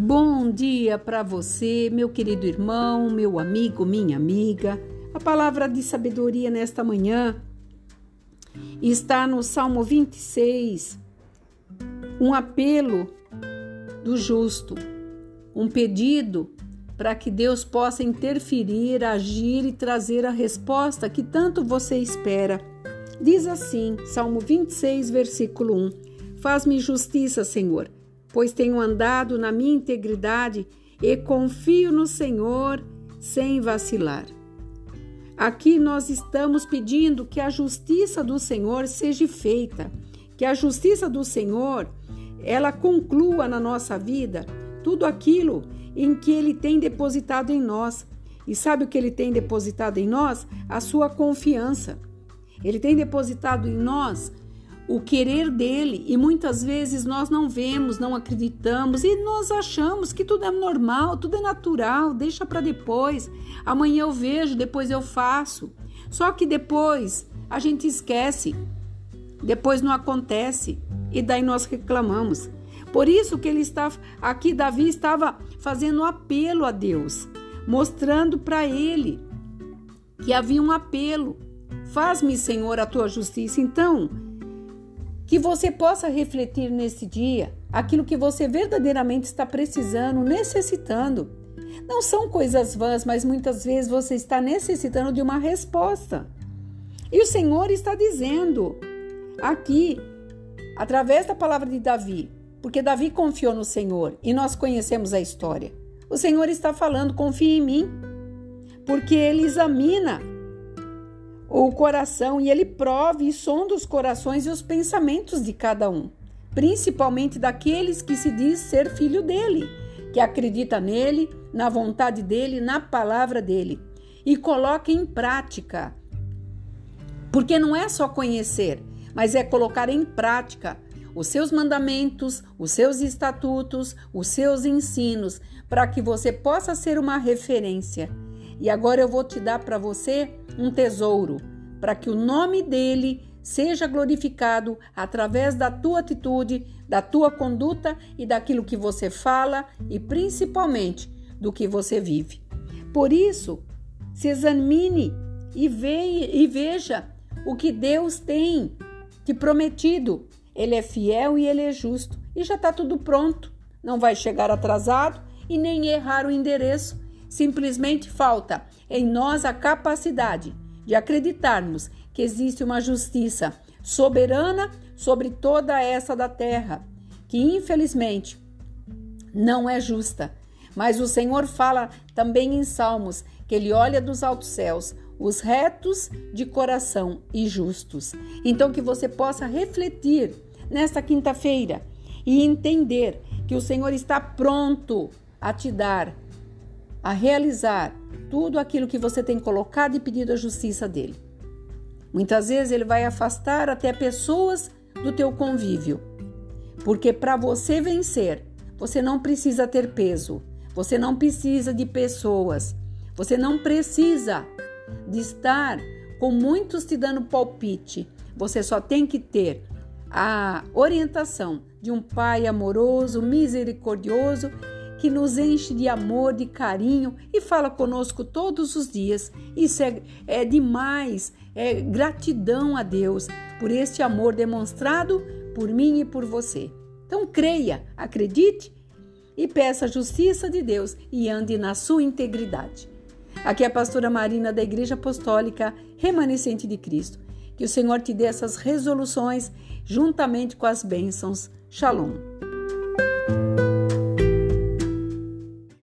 bom dia para você, meu querido irmão, meu amigo, minha amiga. A palavra de sabedoria nesta manhã está no Salmo 26, um apelo do justo, um pedido para que Deus possa interferir, agir e trazer a resposta que tanto você espera. Diz assim, Salmo 26, versículo 1: Faz-me justiça, Senhor pois tenho andado na minha integridade e confio no Senhor sem vacilar. Aqui nós estamos pedindo que a justiça do Senhor seja feita, que a justiça do Senhor ela conclua na nossa vida tudo aquilo em que ele tem depositado em nós. E sabe o que ele tem depositado em nós? A sua confiança. Ele tem depositado em nós o querer dele e muitas vezes nós não vemos, não acreditamos e nós achamos que tudo é normal, tudo é natural, deixa para depois. Amanhã eu vejo, depois eu faço. Só que depois a gente esquece. Depois não acontece e daí nós reclamamos. Por isso que ele está aqui Davi estava fazendo um apelo a Deus, mostrando para ele que havia um apelo. Faz-me, Senhor, a tua justiça. Então, que você possa refletir nesse dia aquilo que você verdadeiramente está precisando, necessitando. Não são coisas vãs, mas muitas vezes você está necessitando de uma resposta. E o Senhor está dizendo aqui, através da palavra de Davi, porque Davi confiou no Senhor e nós conhecemos a história. O Senhor está falando: confie em mim, porque Ele examina o coração e ele prove e sonda os corações e os pensamentos de cada um, principalmente daqueles que se diz ser filho dele, que acredita nele, na vontade dele, na palavra dele e coloca em prática. Porque não é só conhecer, mas é colocar em prática os seus mandamentos, os seus estatutos, os seus ensinos, para que você possa ser uma referência. E agora eu vou te dar para você um tesouro para que o nome dele seja glorificado através da tua atitude, da tua conduta e daquilo que você fala e principalmente do que você vive. Por isso, se examine e, e veja o que Deus tem te prometido. Ele é fiel e ele é justo e já está tudo pronto. Não vai chegar atrasado e nem errar o endereço. Simplesmente falta em nós a capacidade de acreditarmos que existe uma justiça soberana sobre toda essa da terra, que infelizmente não é justa. Mas o Senhor fala também em Salmos que ele olha dos altos céus os retos de coração e justos. Então que você possa refletir nesta quinta-feira e entender que o Senhor está pronto a te dar, a realizar tudo aquilo que você tem colocado e pedido a justiça dele. Muitas vezes ele vai afastar até pessoas do teu convívio. Porque para você vencer, você não precisa ter peso, você não precisa de pessoas, você não precisa de estar com muitos te dando palpite. Você só tem que ter a orientação de um pai amoroso, misericordioso que nos enche de amor, de carinho e fala conosco todos os dias. Isso é, é demais, é gratidão a Deus por este amor demonstrado por mim e por você. Então creia, acredite e peça a justiça de Deus e ande na sua integridade. Aqui é a pastora Marina da Igreja Apostólica Remanescente de Cristo. Que o Senhor te dê essas resoluções juntamente com as bênçãos. Shalom.